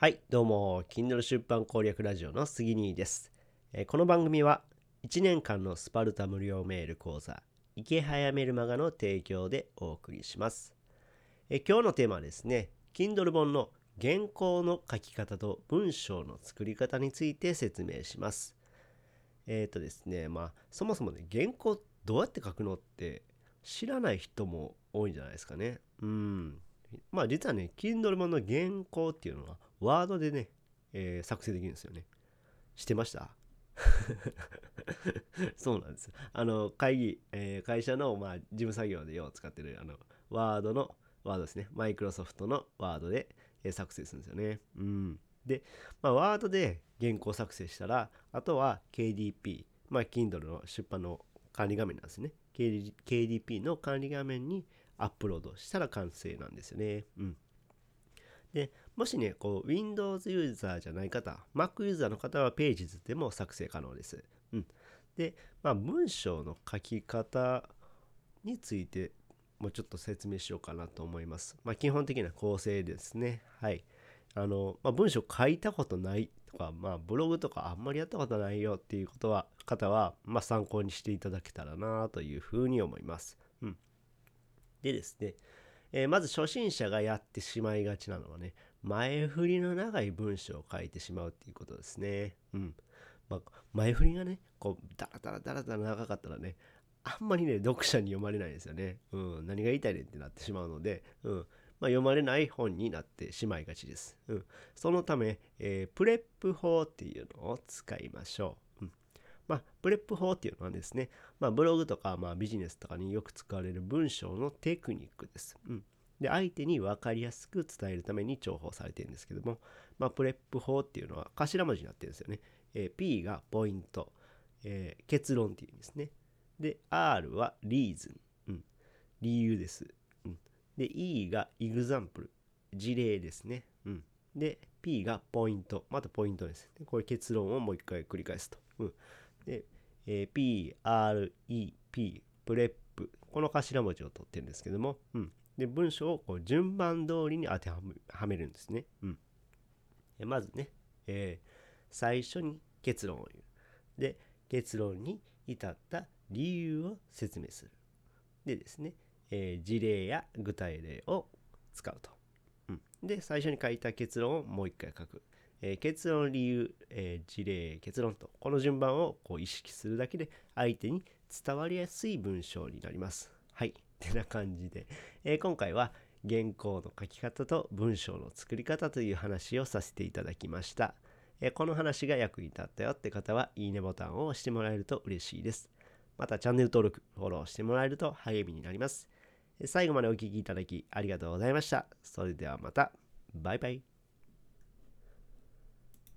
はい、どうも、Kindle 出版攻略ラジオの杉兄です、えーこの番組は1年間のスパルタ無料メール講座、池早メルマガの提供でお送りします。えー今日のテーマはですね、Kindle 本の原稿の書き方と文章の作り方について説明します。えっ、とですね、まあ、そもそもね、原稿どうやって書くのって知らない人も多いんじゃないですかね。うん。まあ実はね、Kindle 本の原稿っていうのは、ワードでね、えー作成できるんですよね。知ってました？そうなんです。あの、会議、えー会社の、まあ、事務作業でよう使ってる、あの、ワードの、ワードですね。マイクロソフトのワードで、えー作成するんですよね。うん。で、まあ、ワードで原稿作成したら、あとは KDP、まあ、Kindle の出版の管理画面なんですね。KD KDP の管理画面にアップロードしたら完成なんですよね。うん。で、もしね、こう、Windows ユーザーじゃない方、Mac ユーザーの方は Pages でも作成可能です。うん。で、まあ、文章の書き方についてもうちょっと説明しようかなと思います。まあ、基本的な構成ですね。はい。あの、まあ、文章書いたことないとか、まあ、ブログとかあんまりやったことないよっていうことは、方は、まあ、参考にしていただけたらなというふうに思います。うん。でですね、えーまず初心者がやってしまいがちなのはね、前振りの長い文章を書いてしまうっていうことですね。うん。まあ、前振りがね、こう、ダラダラダラダラ長かったらね、あんまりね、読者に読まれないですよね。うん。何が言いたいねってなってしまうので、うん。まあ、読まれない本になってしまいがちです。うん。そのため、えー PREP 法っていうのを使いましょう。まあ、 PREP 法っていうのはですね、まあ、ブログとか、まあ、ビジネスとかによく使われる文章のテクニックです。うん。で、相手に分かりやすく伝えるために重宝されてるんですけども、まあ、 PREP 法っていうのは頭文字になってるんですよね。えー P がポイント、えー結論っていうんですね。で、R はリーズン、うん、理由です。うん、で、E が example、事例ですね。うん、で、P がポイント、またポイントです。でこれ結論をもう一回繰り返すと。うん、で、えー P、R、E、P、プレップ、この頭文字を取ってるんですけども、うん、で文章をこう順番通りに当てはめるんですね。うん、えまずね、えー最初に結論を言う。で、結論に至った理由を説明する。でですね、えー事例や具体例を使うと。うん、で、最初に書いた結論をもう一回書く。えー結論、理由、えー事例、結論と、この順番をこう意識するだけで、相手に伝わりやすい文章になります。はいっ。てな感じで、えー今回は原稿の書き方と文章の作り方という話をさせていただきました。えこの話が役に立ったよって方は、いいねボタンを押してもらえると嬉しいです。またチャンネル登録、フォローしてもらえると励みになります。最後までお聴きいただきありがとうございました。それではまた。バイバイ。